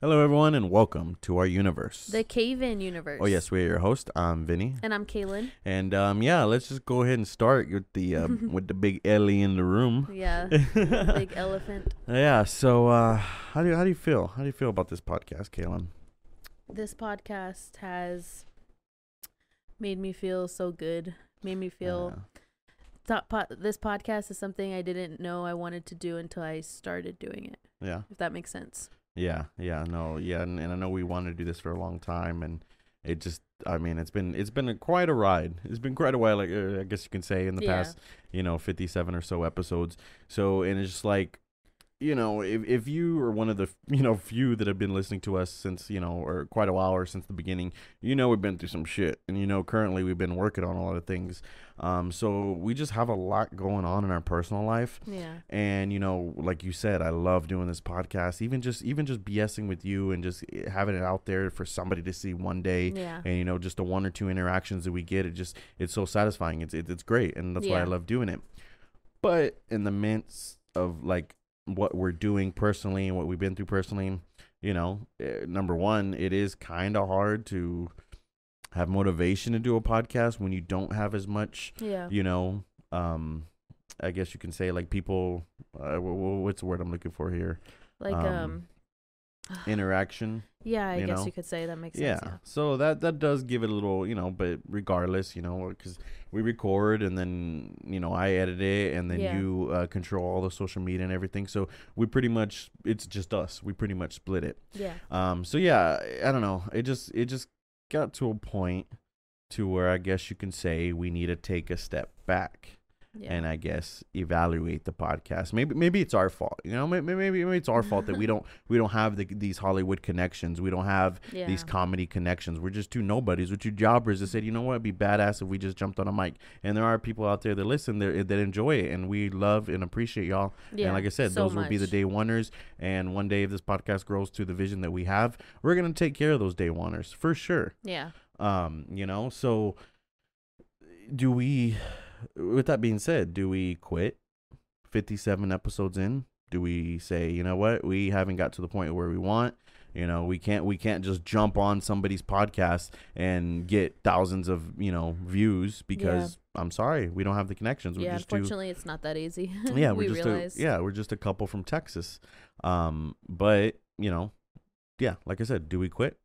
Hello, everyone, and welcome to our universe. The Cave In universe. oh yes, we're your host. I'm Vinny, And I'm Kaylin. and um, yeah, let's just go ahead and start with the uh, with the big Ellie in the room. Yeah. Big elephant. Yeah. So, uh, how do you, how do you feel? How do you feel about this podcast, Kaylin? This podcast has made me feel so good. Made me feel Uh, thought po- this podcast is something I didn't know I wanted to do until I started doing it. yeah, If that makes sense. Yeah, yeah. No, yeah, and, and I know we wanted to do this for a long time, and it just, I mean, it's been it's been a, quite a ride. It's been quite a while, like uh, I guess you can say, in the Yeah. past, you know, fifty-seven or so episodes. So, and it's just like, you know, if if you are one of the you know few that have been listening to us since you know or quite a while or since the beginning, you know we've been through some shit, and you know currently we've been working on a lot of things. Um, so we just have a lot going on in our personal life. Yeah. and you know like you said i love doing this podcast. Even just even just bsing with you and just having it out there for somebody to see one day Yeah. and you know just the one or two interactions that we get it just it's so satisfying. It's it, it's great. And that's why i love doing it. But in the midst of like what we're doing personally and what we've been through personally you know eh, number one it is kind of hard to have motivation to do a podcast when you don't have as much Yeah. you know um i guess you can say like people uh, wh- wh- what's the word i'm looking for here Like um, um, interaction yeah, I you guess know? you could say that makes yeah. sense. Yeah. So that that does give it a little you know but regardless you know because we record and then you know i edit it and then Yeah. you uh, control all the social media and everything so we pretty much it's just us we pretty much split it Yeah. um so yeah i don't know it just it just got to a point to where i guess you can say we need to take a step back Yeah. and I guess evaluate the podcast. Maybe maybe it's our fault. You know, maybe maybe, maybe it's our fault that we don't we don't have the, these Hollywood connections. We don't have yeah. these comedy connections. We're just two nobodies. We're two jobbers that said, you know what, it'd be badass if we just jumped on a mic. And there are people out there that listen that, that enjoy it, and we love and appreciate y'all. yeah. and like I said, so those will be the day oneers. And one day, if this podcast grows to the vision that we have, we're gonna take care of those day oneers for sure Yeah. um you know so do we with that being said do we quit 57 episodes in do we say you know what we haven't got to the point where we want you know we can't we can't just jump on somebody's podcast and get thousands of you know views because i'm sorry we don't have the connections we're Yeah. just too Unfortunately, it's not that easy. yeah we we're just realize. a, yeah we're just a couple from texas um but you know yeah like i said do we quit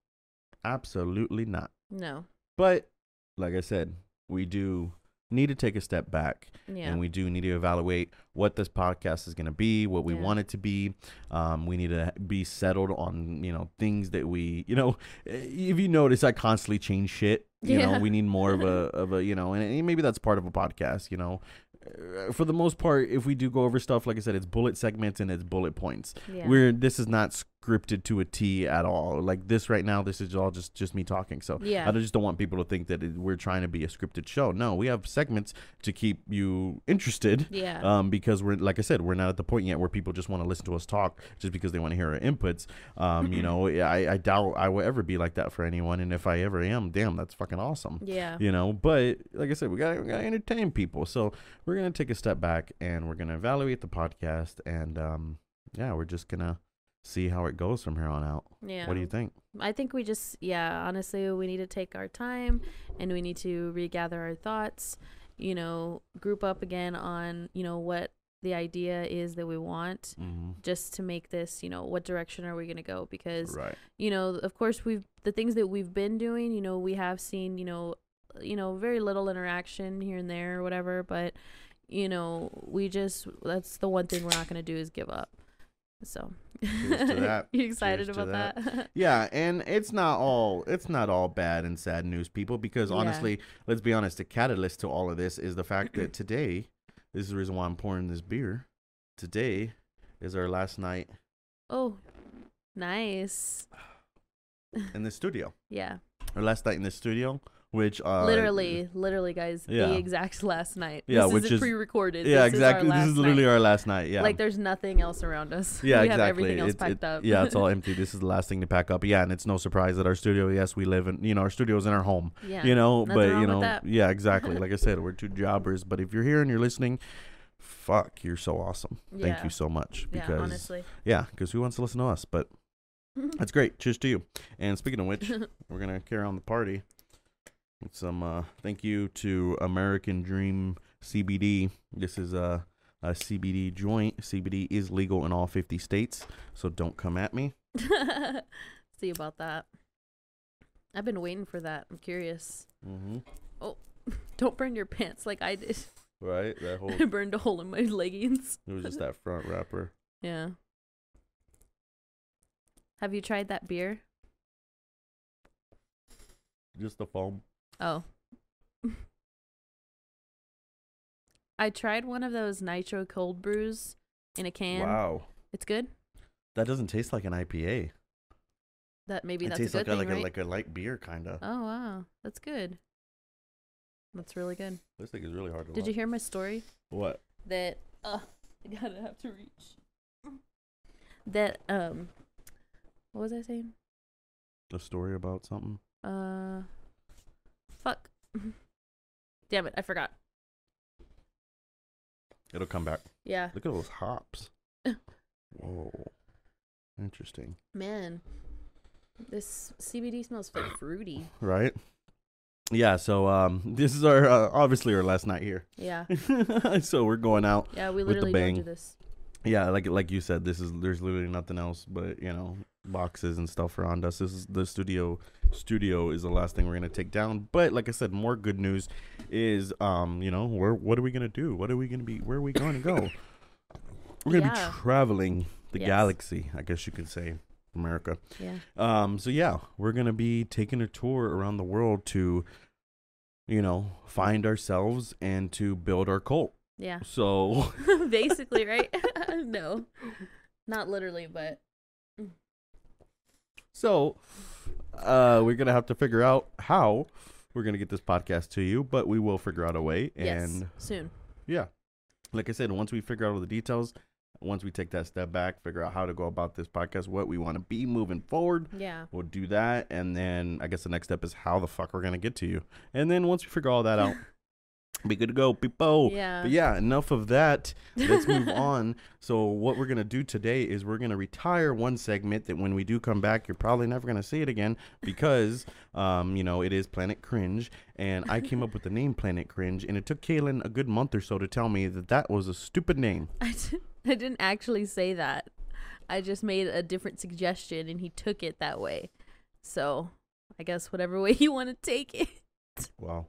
absolutely not No. but like I said, we do need to take a step back Yeah. and we do need to evaluate what this podcast is going to be, what we Yeah. want it to be. Um, we need to be settled on, you know, things that we, you know, if you notice, I constantly change shit. You know, Yeah. we need more of a, of a, you know, and maybe that's part of a podcast, you know. Uh, For the most part, if we do go over stuff, like I said, it's bullet segments and it's bullet points. yeah. We're this is not scripted to a T at all. Like this right now, this is all just just me talking. So yeah. I just don't want people to think that it, we're trying to be a scripted show. No, we have segments to keep you interested. yeah. Um, because we're like I said, we're not at the point yet where people just want to listen to us talk just because they want to hear our inputs. Um, you know, I, I doubt I will ever be like that for anyone, and if I ever am, damn, that's fucking awesome. yeah. You know, but like I said, we got we got to entertain people. So we're gonna take a step back and we're gonna evaluate the podcast, and um, yeah, we're just gonna see how it goes from here on out. Yeah. What do you think? I think we just, yeah, honestly, we need to take our time and we need to regather our thoughts, you know, group up again on, you know, what the idea is that we want Mm-hmm. just to make this, you know, what direction are we going to go? Because, Right. you know, of course, we've, the things that we've been doing, you know, we have seen, you know, you know, very little interaction here and there or whatever, but, you know, we just, that's the one thing we're not going to do is give up. So, that. you excited Cheers about that? Yeah, and it's not all it's not all bad and sad news, people. Because Yeah. honestly, let's be honest, the catalyst to all of this is the fact that today, this is the reason why I'm pouring this beer. Today is our last night oh, nice. in the studio. Yeah. Our last night in the studio, which uh, literally, literally, guys, yeah. the exact last night. Yeah, this which is- pre-recorded. Yeah, This exactly. Is this is literally night. our last night. Yeah. Like, there's nothing else around us. yeah, we exactly. have everything else packed it- up. yeah, it's all empty. This is the last thing to pack up. Yeah, and it's no surprise that our studio. Yes, we live in. You know, our studio's in our home. yeah. you know nothing but you know yeah exactly like i said we're two jobbers but if you're here and you're listening fuck you're so awesome Yeah. thank you so much Yeah, because honestly. yeah because who wants to listen to us but That's great. Cheers to you. And speaking of which, we're gonna carry on the party some uh thank you to American Dream CBD. This is a, a CBD joint. CBD is legal in all 50 states, so don't come at me. See about that. I've been waiting for that. I'm curious. Mm-hmm. Oh, don't burn your pants like I did. Right, that whole I burned a hole in my leggings. it was just that front wrapper. Yeah. Have you tried that beer? Just the foam. Oh. I tried one of those nitro cold brews in a can. Wow, It's good. that doesn't taste like an IPA. That maybe it that's a tastes good like a, thing, like right? a like a light beer kind of. oh wow, that's good. That's really good. This thing is really hard to. Did you hear my story? What? That uh, I gotta have to reach. That um, what was I saying? A story about something? Uh, fuck. Damn it, I forgot. It'll come back. Yeah, Look at those hops. Whoa. Interesting. man, this CBD smells fruity. Right? Yeah, so um this is our uh, obviously our last night here. Yeah, so we're going out. yeah, we With the literally don't do bang. this. Yeah, like like you said, this is there's literally nothing else but, you know, boxes and stuff around us. This is the studio studio is the last thing we're gonna take down. But like I said, more good news is um, you know, where what are we gonna do? What are we gonna be where are we gonna go? We're gonna Yeah. be traveling the Yes. galaxy, I guess you could say. America. Yeah, Um, so yeah, we're gonna be taking a tour around the world to, you know, find ourselves and to build our cult. Yeah, So basically, right? no, not literally, but so uh we're gonna have to figure out how we're gonna get this podcast to you, but we will figure out a way. And yes, soon. yeah. Like I said, once we figure out all the details, once we take that step back, figure out how to go about this podcast, what we want to be moving forward, Yeah, We'll do that, and then I guess the next step is how the fuck we're gonna get to you. And then once we figure all that out, be good to go, people. yeah, But yeah, enough of that. Let's move on. So what we're gonna do today is we're gonna retire one segment that when we do come back, you're probably never gonna see it again because, um, you know, it is Planet Cringe, and I came up with the name Planet Cringe, and it took Kaylin a good month or so to tell me that that was a stupid name. I, I didn't actually say that. I just made a different suggestion, and he took it that way. So I guess whatever way you want to take it. Wow.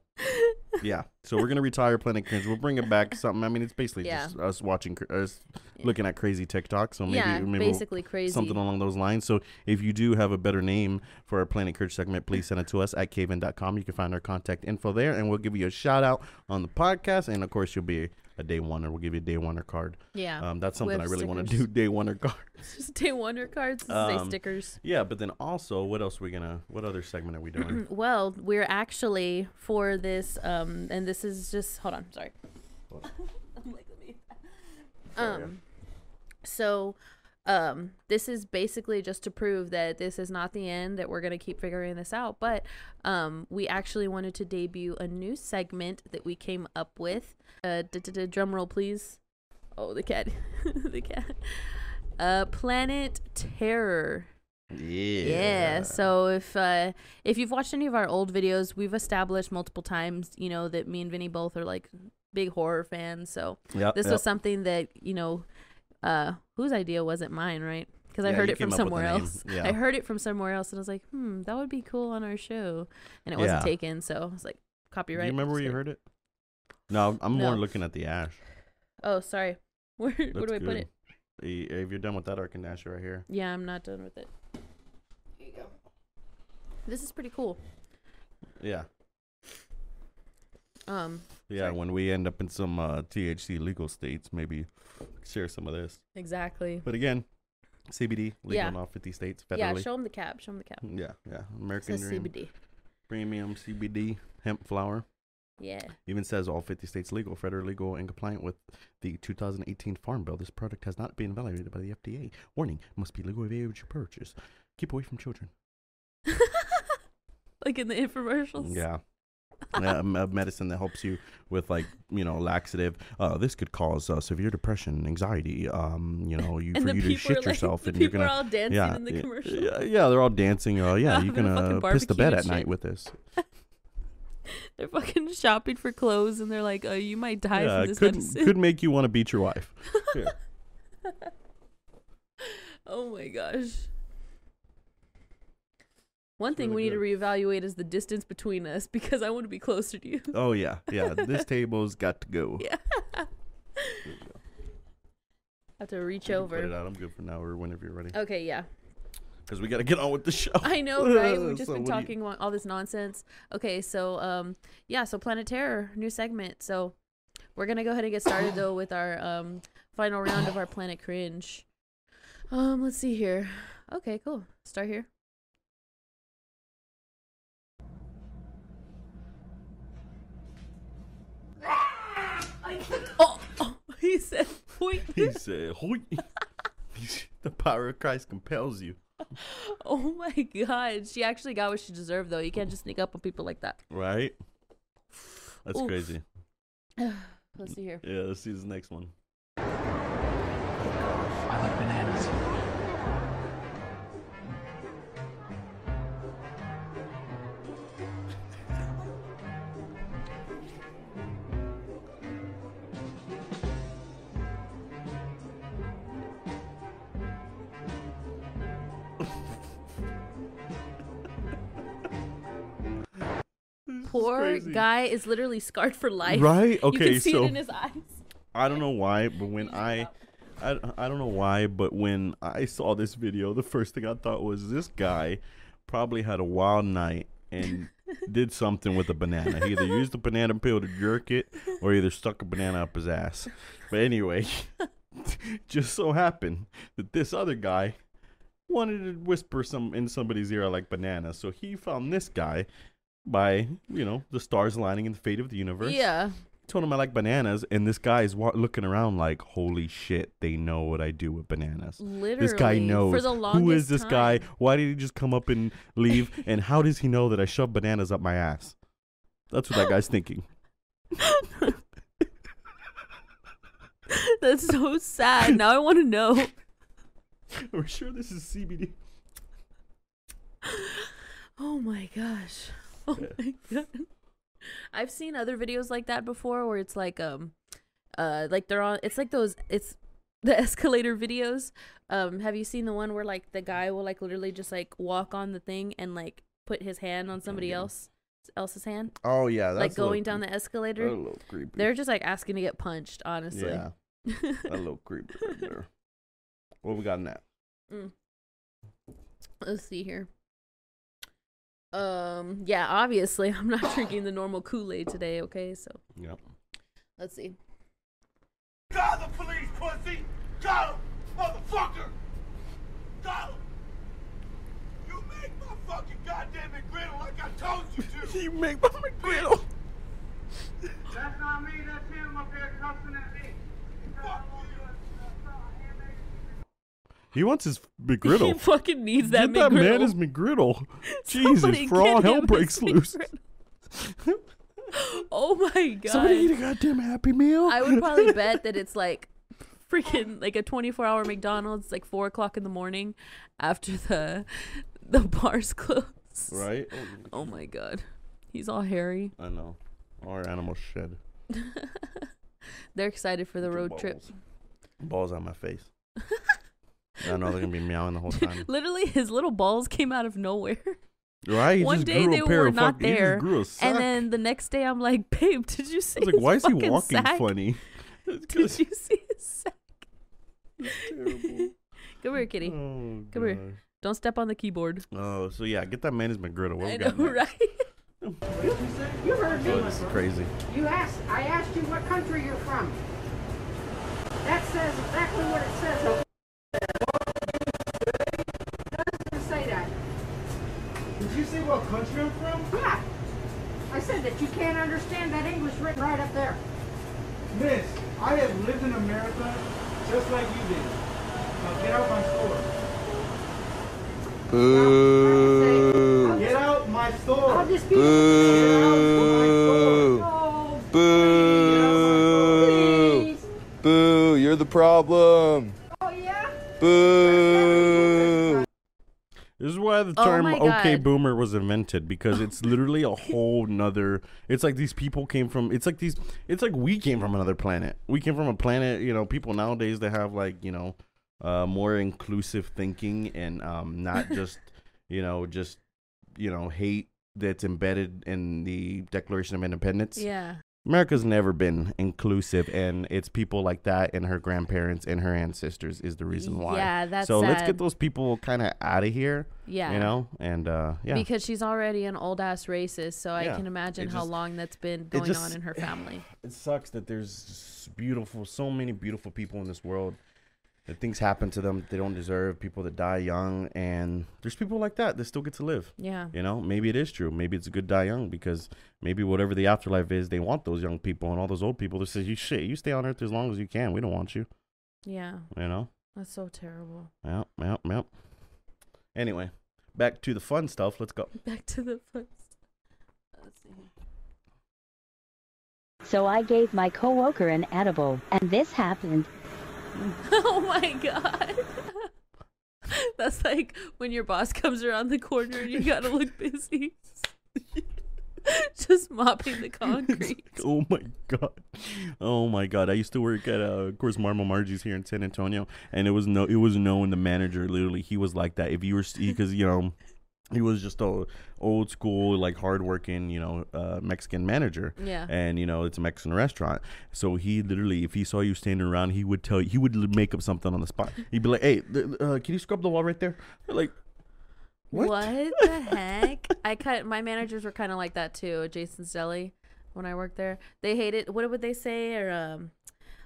Yeah. So we're gonna retire Planet Cringe. We'll bring it back. Something. I mean, it's basically Yeah. just us watching, cr- us looking at crazy TikTok. So maybe yeah, maybe we'll- basically crazy. something along those lines. So if you do have a better name for our Planet Cringe segment, please send it to us at cavein.com. You can find our contact info there, and we'll give you a shout out on the podcast. And of course, you'll be a day oneer. We'll give you a day oneer card. yeah, Um, that's something I really want to do. Day oneer card. just day wonder cards, say Um, stickers. Yeah, but then also, what else are we gonna? What other segment are we doing? well, we're actually for this, um, and this is just hold on, sorry. I'm like, let me- Sorry. um, so, um, this is basically just to prove that this is not the end. That we're gonna keep figuring this out, but um, we actually wanted to debut a new segment that we came up with. Uh, drum roll, please. Oh, the cat, the cat. Uh, Planet Terror. Yeah. Yeah. So if uh if you've watched any of our old videos, we've established multiple times, you know, that me and Vinny both are like big horror fans. So Yep, this yep. was something that you know, uh, whose idea wasn't mine, right? Because I Yeah, heard it from came up with the somewhere else. Yeah. I heard it from somewhere else, and I was like, hmm, that would be cool on our show, and it wasn't Yeah. taken. So I was like, "Copyright." Do you remember where you heard it? No, I'm more looking at the ash. Oh, sorry. Where where do I put it? If you're done with that, I can dash it right here. Yeah, I'm not done with it. Here you go. This is pretty cool. Yeah. Um, Yeah, Sorry. when we end up in some uh, THC legal states, maybe share some of this. exactly. But again, CBD legal Yeah. in all 50 states federally. Yeah, show them the cap. Show them the cap. Yeah, yeah. American Dream CBD. premium CBD hemp flower. Yeah. Even says all 50 states legal, federally legal, and compliant with the 2018 Farm Bill. This product has not been evaluated by the FDA. Warning: must be legal age to purchase. Keep away from children. like in the infomercials. Yeah. A medicine that helps you with like you know laxative. Uh, this could cause uh, severe depression, anxiety. Um, you know, you for you to shit like, yourself, and you're gonna all dancing yeah, in the yeah, commercial. yeah, yeah, they're all dancing. Uh, yeah, you Having can a fucking uh, piss the bed at night with this. They're fucking shopping for clothes, and they're like, "Uh, you might die yeah, from this could medicine." could make you want to beat your wife. Oh my gosh. One thing really we need to reevaluate is the distance between us because I want to be closer to you. Oh yeah, yeah. This table's got to go. Yeah. Go. have to reach can Put it over. out. I'm good for now, or whenever you're ready. Okay, yeah. Because we got to get on with the show. I know, right? We've just So been do you- talking all this nonsense. Okay, so um yeah, so Planet Terror, new segment. So we're gonna go ahead and get started though with our um final round of our Planet Cringe. Um, let's see here. Okay, cool. Start here. Oh, oh he said, "Wait." He said, "Hoi." the power of Christ compels you, Oh my god, she actually got what she deserved though. You can't just sneak up on people like that. right? That's Oof. crazy. Let's see here. Yeah, let's see this next one. Poor guy is literally scarred for life. Right? you Okay, can see so it in his eyes. I don't know why, but when I, I, I don't know why, but when I saw this video, the first thing I thought was this guy probably had a wild night and did something with a banana. He either used a banana peel to jerk it or either stuck a banana up his ass. But anyway, just so happened that this other guy wanted to whisper some in somebody's ear like banana. So he found this guy by, you know, the stars aligning in the fate of the universe Yeah. told him I like bananas, and this guy is wa- looking around like, "Holy shit, they know what I do with bananas." Literally. This guy knows. For the longest Who is this guy? Why did he just come up and leave? and how does he know that I shove bananas up my ass? That's what that guy's thinking. That's so sad. Now I want to know. Are we sure this is CBD? Oh my gosh. Oh my god. I've seen other videos like that before where it's like um uh like they're on it's like those it's the escalator videos. Um have you seen the one where like the guy will like literally just like walk on the thing and like put his hand on somebody yeah. else else's hand? Oh yeah, that's like going down creep- the escalator. creepy. They're just like asking to get punched, honestly. yeah, a little creepy right there. What we got in that? Mm. Let's see here. Um, yeah, obviously I'm not drinking the normal Kool-Aid today, okay? So Yep. let's see. Call the police, pussy! Call him, motherfucker! Call him! You make my fucking goddamn McGriddle like I told you to! You make my McGriddle. That's not me, that's him up here cussing at me. Fuck He wants his McGriddle. he fucking needs that Get that man his McGriddle. Jesus, for all hell breaks loose. Oh my god. Somebody eat a goddamn Happy Meal. I would probably bet that it's like freaking like a 24 hour McDonald's like four o'clock in the morning after the the bars close. right? Oh my god. He's all hairy. I know. Our animals shed. They're excited for the Their road trip. balls. Balls on my face. I know they're gonna be meowing the whole time. Literally, his little balls came out of nowhere. Right? He One just day grew they a pair were of not fuck- he there, grew a sack. And then the next day, I'm like, babe, did you see? I was like, his why is he walking sack? funny? Did you see his sack? terrible. Come here, kitty. Oh, Come here. Don't step on the keyboard. Oh, so yeah, get that management his McGriddle. What I we know, got next? right? You heard me. This is crazy. You asked, I asked you what country you're from. That says exactly what it says. say what country I'm from? Yeah. I said that you can't understand that English written right up there. Miss, I have lived in America just like you did. Now get out my store. Boo. Get out my store. I'll just be Boo. Boo. Boo. Boo. You're the problem. Oh, yeah? Boo. "Okay boomer" was invented because it's literally a whole nother. It's like these people came from. It's like these. It's like we came from another planet. We came from a planet. You know, people nowadays they have like you know, uh, more inclusive thinking and um, not just you know just you know hate that's embedded in the Declaration of Independence. Yeah. America's never been inclusive, and it's people like that and her grandparents and her ancestors is the reason why. Yeah, that's so let's get those people kind of out of here. Yeah. You know, and uh, yeah, Because she's already an old ass racist, so I can imagine it how long that's been going just- on in her family. it sucks that there's beautiful, so many beautiful people in this world. That things happen to them that they don't deserve. People that die young, and there's people like that that still get to live. Yeah. You know, maybe it is true. Maybe it's a good die young because maybe whatever the afterlife is, they want those young people and all those old people that say "You shit, you stay on Earth as long as you can. We don't want you." Yeah. You know. That's so terrible. Yep, yep, yep. Anyway, back to the fun stuff. Let's go. Back to the first. Let's see. So I gave my coworker an edible, and this happened. Oh my god. That's like when your boss comes around the corner and you gotta look busy. Just mopping the concrete. oh my god, oh my god! I used to work at, uh, of course, Mama Margie's here in San Antonio, and it was no, it was known. The manager, literally, he was like that. If you were, because you know, he was just a old school, like hardworking, you know, uh, Mexican manager. Yeah. and you know it's a Mexican restaurant. So he literally, if he saw you standing around, he would tell you, he would make up something on the spot. He'd be like, "Hey, th- uh, can you scrub the wall right there?" They're like, what? the heck? I cut my managers were kind of like that too. Jason's Deli, when I worked there, they hated. What would they say? Or um,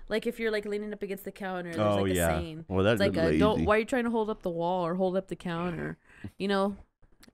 like if you're like leaning up against the counter, there's Oh, like a yeah. saying. Well, that's it's like a, don't. Why are you trying to hold up the wall or hold up the counter? You know.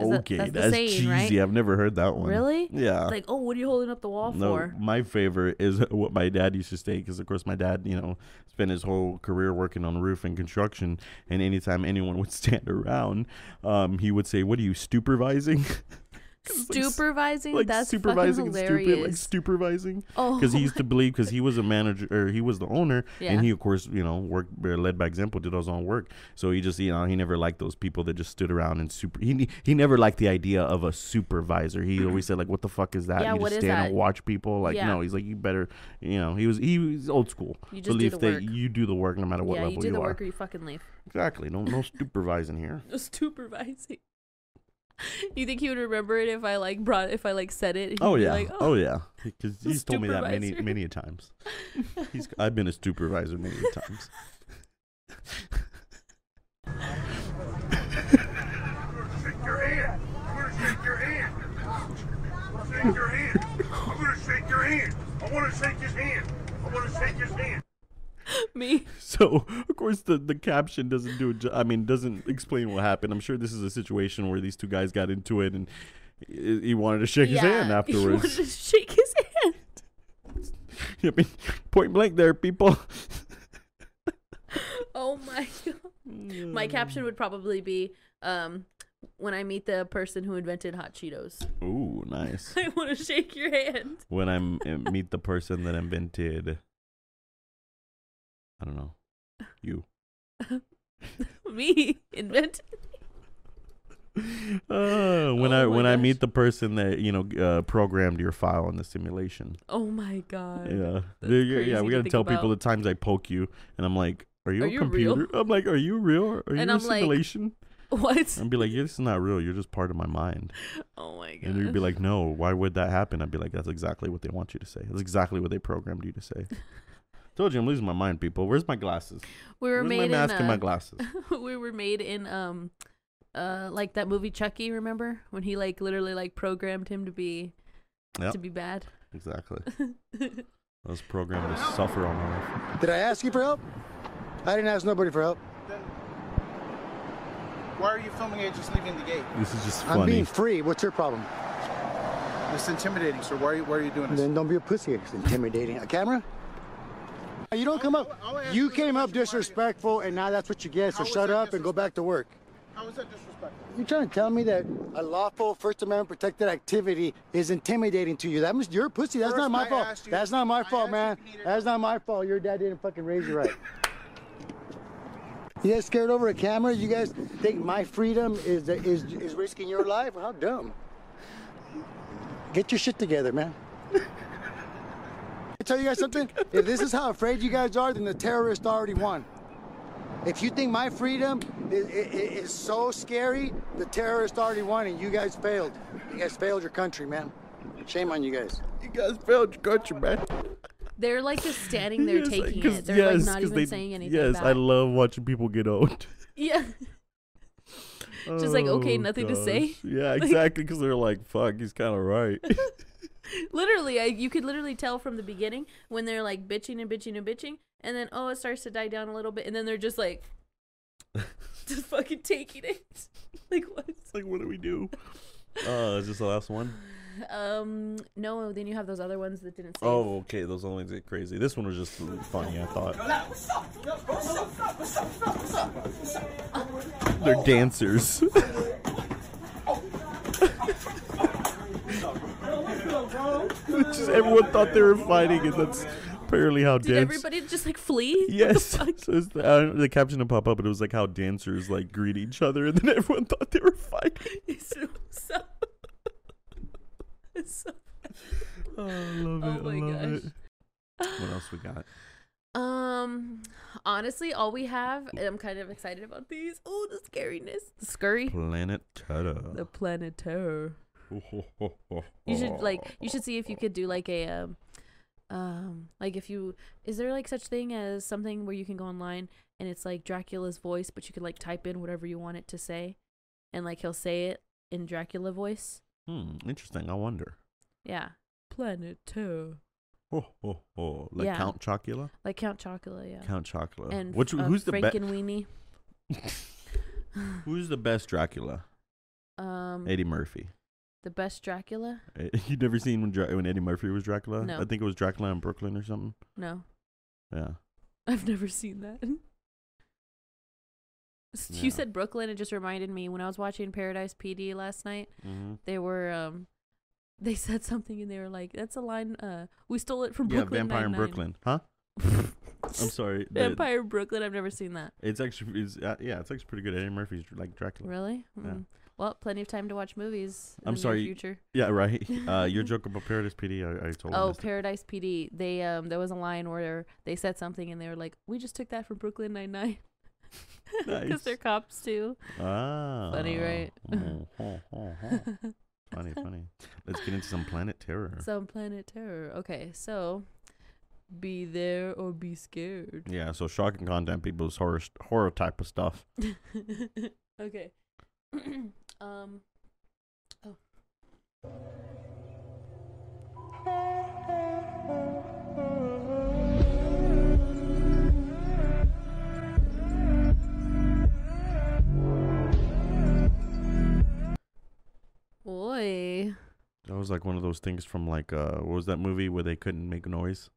Is that- okay, that's, that's, saying, cheesy. right? I've never heard that one. Really? Yeah. Like, oh, what are you holding up the wall no, for? my favorite is what my dad used to say because, of course, my dad, you know, spent his whole career working on roof and construction. And anytime anyone would stand around, um, he would say, "What are you supervising?" 'Cause, like, s- Supervising? like That's supervising stupid, like supervising. Oh because he used to believe because he was a manager or he was the owner, Yeah. and he of course you know worked led by example, did all his own work. So he just you know he never liked those people that just stood around and super. He he never liked the idea of a supervisor. He always said like, "What the fuck is that? Yeah, you what just is stand that? and watch people." Like Yeah. no, he's like you better you know he was he was old school. You just do Belief the that work. you do the work no matter what yeah, level you do the are. work or you fucking leave. Exactly. No no supervising here. No supervising. You think he would remember it if I like brought if I like said it? He'd Oh be yeah. Like, oh. oh yeah. Because he's told me that many many a times. He's I've been a supervisor many a times. Shake your hand. I'm gonna shake your hand. Shake your hand. I'm gonna shake your hand. I wanna shake his hand. I wanna shake his hand. me. So of course the the caption doesn't do ju- I mean, doesn't explain what happened. I'm sure this is a situation where these two guys got into it and he he wanted to shake his hand Yeah, He wanted afterwards. to shake his hand. I mean, point blank there, people. Oh my god. My caption would probably be um when I meet the person who invented hot Cheetos. Ooh, nice. I want to shake your hand. When I meet the person that invented, I don't know, you. Me invented. Uh, when Oh I when I meet the person that you know uh, programmed your file in the simulation. Oh my god. Yeah, Yeah. We gotta tell people the times I poke you, and I'm like, "Are you Are a you real? computer?" I'm like, "Are you real? Are you And a I'm like, simulation?" What? I'd be like, "Yeah, this is not real. You're just part of my mind." Oh my god. And you'd be like, "No, why would that happen?" I'd be like, "That's exactly what they want you to say. That's exactly what they programmed you to say." Told you I'm losing my mind, people. Where's my glasses? we were Where's made my mask in and my uh, glasses? we were made in um uh like that movie Chucky, remember? When he like literally like programmed him to be Yep. to be bad. Exactly. I was programmed to suffer all my life. Did I ask you for help? I didn't ask nobody for help. Then Why are you filming it just leaving the gate? This is just funny. I'm being free. What's your problem? It's intimidating, sir. Why are you, why are you doing this? Then don't be a pussy. It's intimidating. A camera? You don't come up. You came up disrespectful, and now that's what you get. So shut up and go back to work. How is that disrespectful? You trying to tell me that a lawful First Amendment protected activity is intimidating to you? That was your pussy. That's First, not my I fault. you- That's not my I fault, man. you if you needed That's not my fault. Your dad didn't fucking raise you right. You guys scared over a camera? You guys think my freedom is is is risking your life? How dumb! Get your shit together, man. I tell you guys something. If this is how afraid you guys are, then the terrorist already won. If you think my freedom is, is, is so scary, the terrorist already won, and you guys failed. You guys failed your country, man. Shame on you guys. You guys failed your country, man. They're like just standing there Yes, like, taking 'cause- it. They're yes, like not 'cause even they- saying anything. Yes, I love watching people get owned. Yeah. Just like, okay, oh, nothing to say? Oh. Yeah, exactly. Because they're like, "Fuck, he's kind of right." Literally, I, you could literally tell from the beginning when they're like bitching and bitching and bitching, and then oh, it starts to die down a little bit, and then they're just like, just fucking taking it. like what? It's like, what do we do? Uh, is this the last one? Um, no. Then you have those other ones that didn't say. Oh, okay. Those only get crazy. This one was just funny. I thought they're dancers. just everyone thought they were fighting, and that's apparently how Did dance. everybody just like flee? Yes. So it's the, uh, the caption will pop up, and it was like how dancers like greet each other, and then everyone thought they were fighting. It's so. so it's so Oh, I love it. Oh it. my I love gosh. it. What else we got? Um, honestly, all we have, and I'm kind of excited about these. Oh, the scariness, the scurry, Planet Terror. the planet terror. You should like, you should see if you could do like a, um, um, like if you, is there like such thing as something where you can go online and it's like Dracula's voice, but you could like type in whatever you want it to say, and like he'll say it in Dracula voice. Hmm, interesting. I wonder. Yeah, planet terror, Oh, oh, oh. Like Yeah. Count Chocula? like Count Chocula, yeah. Count Chocula. and Which uh, who's the best? Frankenweenie. Who's the best Dracula? Um, Eddie Murphy. The best Dracula? Eh, You never seen when Dra- when Eddie Murphy was Dracula? No. I think it was Dracula in Brooklyn or something. No, Yeah. I've never seen that. Yeah. You said Brooklyn. It just reminded me when I was watching Paradise PD last night. Mm-hmm. They were um, they said something and they were like, "That's a line. Uh, we stole it from Yeah, Brooklyn." Yeah, Vampire in Brooklyn. Huh? I'm sorry. Vampire in Brooklyn. I've never seen that. It's actually it's, uh, yeah, it's actually pretty good. Eddie Murphy's like Dracula. Really? Yeah. Well, plenty of time to watch movies. In I'm the sorry, future. Yeah, right. Uh, your joke about Paradise PD, I, I told. Oh, it. Paradise PD. They um, there was a line where they said something and they were like, "We just took that from Brooklyn Nine Nine." Because Nice. they're cops too. Ah. Funny, right? Oh, oh, oh, oh. funny, funny. Let's get into some Planet Terror. Some planet terror. Okay, so be there or be scared. yeah, so shocking content, people's horror horror type of stuff. okay. um. Oh. Boy. That was like one of those things from like uh, what was that movie where they couldn't make noise?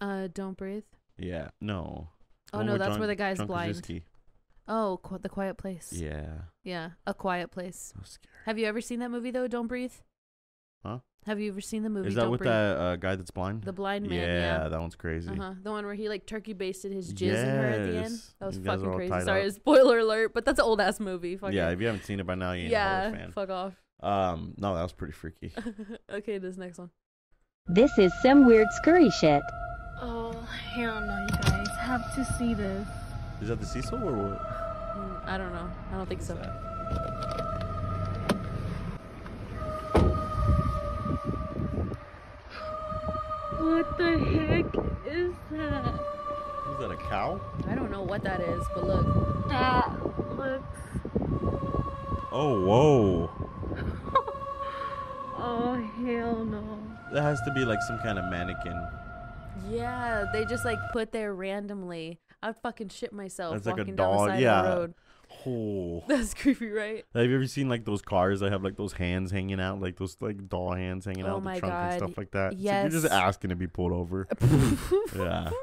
Uh, don't breathe. Yeah, no. Oh no, that's where the guy's blind. Krasinski. Oh, qu- the Quiet Place. Yeah, Yeah, A Quiet Place. that was scary. Have you ever seen that movie though? Don't breathe. Huh? Have you ever seen the movie? Is that Don't with breathe? that uh, guy that's blind? The blind man. yeah, Yeah. that one's crazy. Uh huh. The one where he like turkey basted his jizz in her at the end. Yes. That was You guys are fucking all crazy. tied Sorry, up. spoiler alert, but that's an old ass movie. Fuck Yeah, it. if you haven't seen it by now, you ain't a yeah. horror fan. Fuck off. Um, no, that was pretty freaky. okay, this next one. This is some weird scurry shit. Oh, hell no, you guys have to see this. Is that the Cecil or what? Mm, I don't know. I don't think so. What the heck is that? Is that a cow? I don't know what that is, but look. That looks. Oh, whoa. Oh, hell no. That has to be like some kind of mannequin. Yeah, they just like put there randomly. I'd fucking shit myself That's like a walking down the dog. side Yeah. of the road. Oh. That's creepy, right? Have you ever seen like those cars that have like those hands hanging out, like those like doll hands hanging Oh out the trunk and stuff like that? Yes. you're just asking to be pulled over. yeah.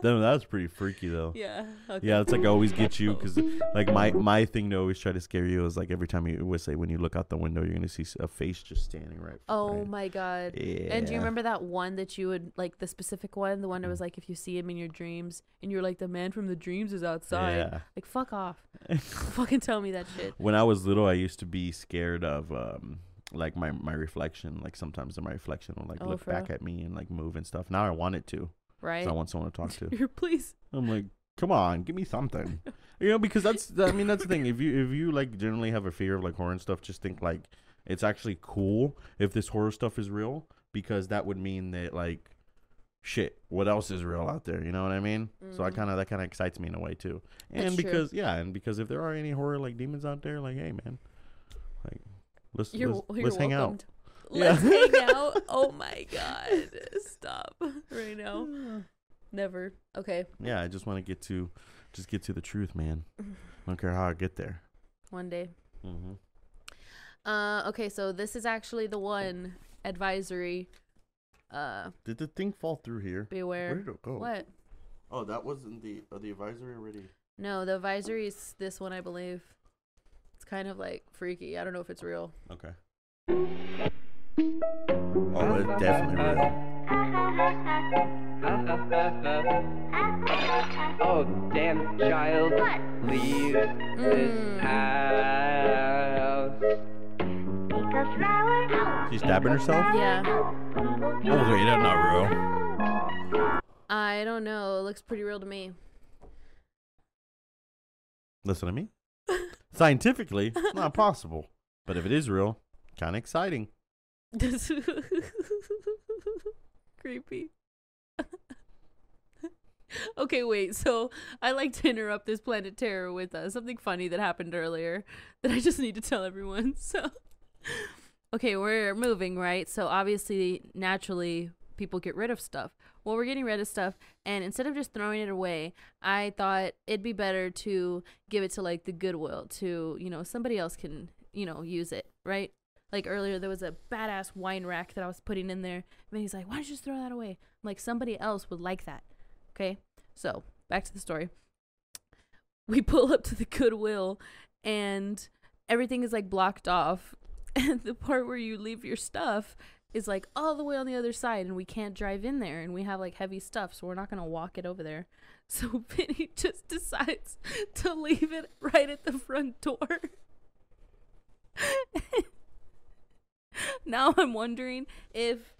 Then that's pretty freaky though. Yeah. Okay. Yeah, it's like I always get you because like my my thing to always try to scare you is like every time you would say when you look out the window you're gonna see a face just standing right. Oh right. my god. Yeah. And do you remember that one that you would like the specific one, the one that Mm. was like if you see him in your dreams and you're like the man from the dreams is outside. Yeah. Like fuck off. Fucking tell me that shit. When I was little, I used to be scared of um like my my reflection. Like sometimes my reflection will like Oh, look back real? at me and like move and stuff. Now I want it to. 'Cause Right? I want someone to talk to. Please. I'm like, come on, give me something. you know, because that's I mean that's the thing. If you if you like generally have a fear of like horror and stuff, just think like it's actually cool if this horror stuff is real because that would mean that like shit, what else is real out there? You know what I mean? So I Mhm. kind of that kind of excites me in a way too. That's And true. because yeah, and because if there are any horror like demons out there, like hey man, like let's You're, let's, you're let's hang out. welcomed. Let's hang out. Oh my god. Stop right now. Never. Okay. Yeah, I just want to get to just get to the truth, man. I don't care how I get there. One day. Mm-hmm. Uh okay, so this is actually the one advisory. Uh Did the thing fall through here? beware. Where did it go? What? Oh, that wasn't the uh, the advisory already. No, the advisory is this one I believe. It's kind of like freaky. I don't know if it's real. Okay. Oh, it's definitely real. Oh, damn child, leave this Mm. house. She's stabbing herself. Yeah. Oh wait, that's not real. I don't know. It looks pretty real to me. Listen to me. Scientifically, it's not possible, but if it is real, kind of exciting. Creepy. okay, wait. So I like to interrupt this Planet Terror with uh, something funny that happened earlier that I just need to tell everyone. So, okay, we're moving, right? So obviously, naturally, people get rid of stuff. Well, we're getting rid of stuff, and instead of just throwing it away, I thought it'd be better to give it to like the Goodwill, to you know somebody else can you know use it, right? Like earlier, there was a badass wine rack that I was putting in there. And he's like, "Why don't you just throw that away?" I'm like, somebody else would like that. Okay, so back to the story. We pull up to the Goodwill, and everything is like blocked off, and the part where you leave your stuff is like all the way on the other side, and we can't drive in there, and we have like heavy stuff, so we're not gonna walk it over there. So Vinny just decides to leave it right at the front door. now I'm wondering if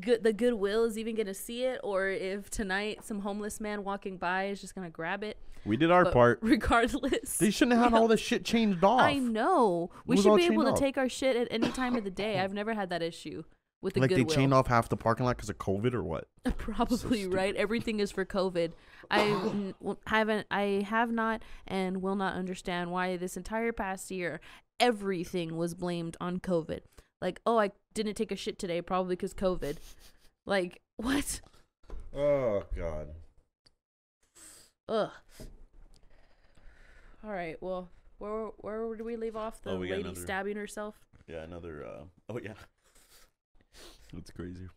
good the goodwill is even gonna see it or if tonight some homeless man walking by is just gonna grab it We did our But part. regardless They shouldn't have had all this shit changed off. i know we should be able to off. take our shit at any time of the day i've never had that issue with the like goodwill they chained off half the parking lot because of COVID or what? probably right everything is for covid i n- w- haven't i have not and will not understand why this entire past year everything was blamed on covid like oh i didn't take a shit today probably because covid like what Oh God. ugh all right well where where did we leave off the Oh, lady another- stabbing herself Yeah, another. uh Oh yeah. That's crazy.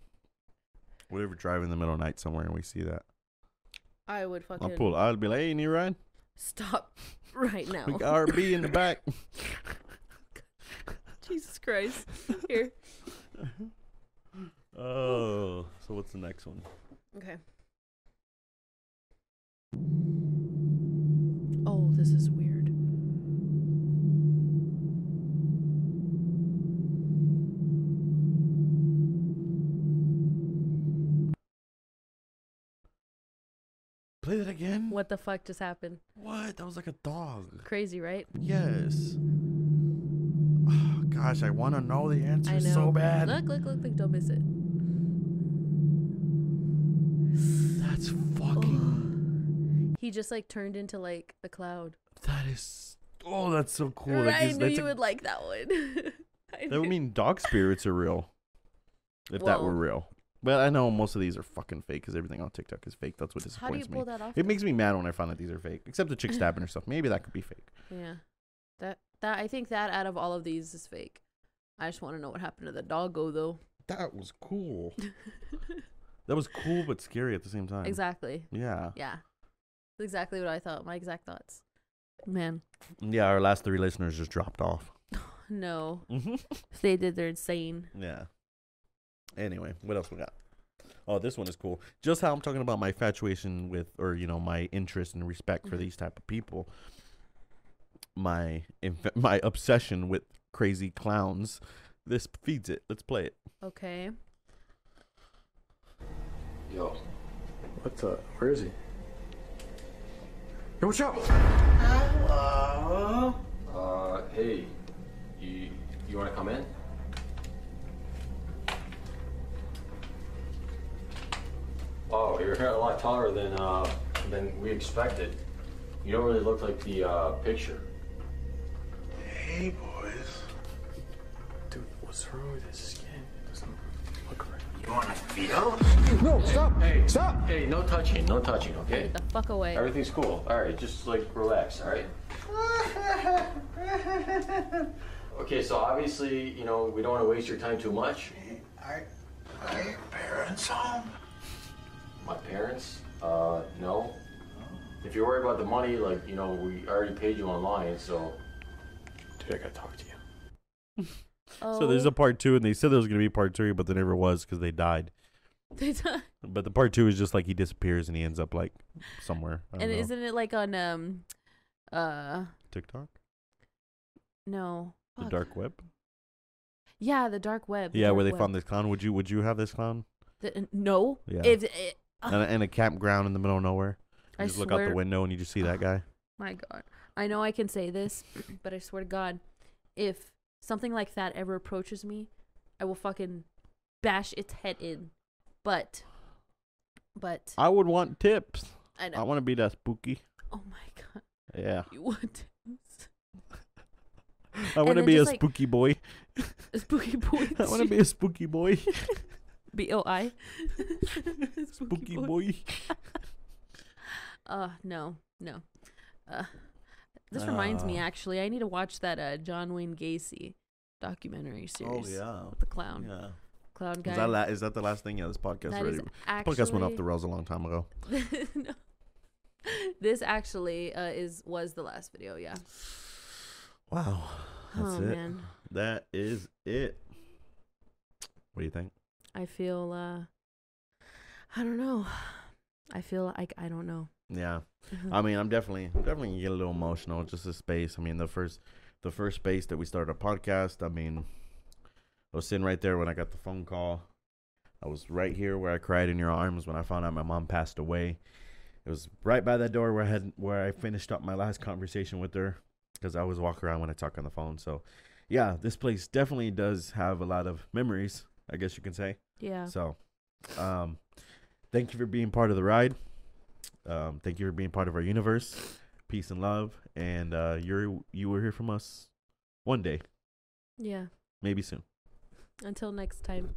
Whatever, drive in the middle of the night somewhere and we see that. i would fucking I'll pull. I'll be like, "Hey, need a ride? stop right now We got RB in the back." Jesus christ here Oh, so what's the next one? Okay. Oh, this is weird. Play that again. What the fuck just happened? What? That was like a dog. Crazy, right? Yes. Oh, gosh, I want to know the answer I know. so bad. Look, look, look, look! Don't miss it. That's fucking. Oh. He just like turned into like a cloud. That is. Oh, that's so cool. That I knew you a- would like that one. I That would mean dog spirits are real. If that were real. But I know most of these are fucking fake because everything on TikTok is fake. That's what disappoints How do you disappoints pull me. that off? It though? makes me mad when I find that these are fake. Except the chick stabbing herself. Maybe that could be fake. Yeah, that that I think that out of all of these is fake. I just want to know what happened to the doggo though. That was cool. That was cool but scary at the same time. Exactly. Yeah. Yeah. That's exactly what I thought. My exact thoughts. Man, Yeah, our last three listeners just dropped off. no. If they did, they're insane. Yeah. Anyway, what else we got? Oh, this one is cool. Just how I'm talking about my infatuation with, or you know, my interest and respect for Mhm. these type of people. My inf- my obsession with crazy clowns. This feeds it. Let's play it. Okay. Yo. What's up? Where is he? Yo, what's up? Hello. Uh, hey. You you want to come in? Oh, you're a lot taller than uh than we expected. You don't really look like the uh picture. Hey, boys. Dude, what's wrong with his skin? It doesn't look right. You want to feel? No, stop! Hey, stop! Hey, no touching, no touching, okay? Get the fuck away. Everything's cool. All right, just like relax, all right? Okay, so obviously, you know, we don't want to waste your time too much. Are, are your parents home? My parents? Uh, no. If you're worried about the money, like, you know, we already paid you online, so. Dude, I gotta talk to you. So there's Oh. a part two, and they said there was gonna be part three, but there never was because they died. They died. But the part two is just like he disappears and he ends up like somewhere. I don't And know. isn't it like on um uh TikTok, no. the fuck. dark web. Yeah, the dark web. the Yeah, where they web. found this clown. Would you would you have this clown? The- uh, no. Yeah. If it, and, a, and a campground in the middle of nowhere. You I just look out the window and you just see that guy. My God. I know I can say this, but I swear to God, if something like that ever approaches me, I will fucking bash its head in. But, but, I would want tips. I know. I want to be that spooky. oh my God. Yeah. You would. I want to be a spooky boy. A spooky boy. I want to be a spooky boy. B O I. spooky boy. Uh, no, no. Uh, this reminds me, Uh. actually, I need to watch that uh, John Wayne Gacy documentary series. Oh yeah. With the clown. Yeah. Clown guy. Is that, la- is that the last thing? Yeah, this podcast That already. this podcast went off the rails a long time ago. no. This actually uh, is was the last video, yeah. Wow. That's oh it. man, That is it. What do you think? I feel uh I don't know. I feel like I don't know. Yeah. Mhm. I mean, I'm definitely definitely gonna get a little emotional. Just the space. I mean, the first the first space that we started a podcast. I mean, I was sitting right there when I got the phone call. I was right here where I cried in your arms when I found out my mom passed away. It was right by that door where I had where I finished up my last conversation with her because I always walk around when I talk on the phone. So, yeah, this place definitely does have a lot of memories. I guess you can say. Yeah. So, um, thank you for being part of the ride. Um, thank you for being part of our universe. Peace and love, and uh, you're you will hear from us one day, Yeah. maybe soon. Until next time.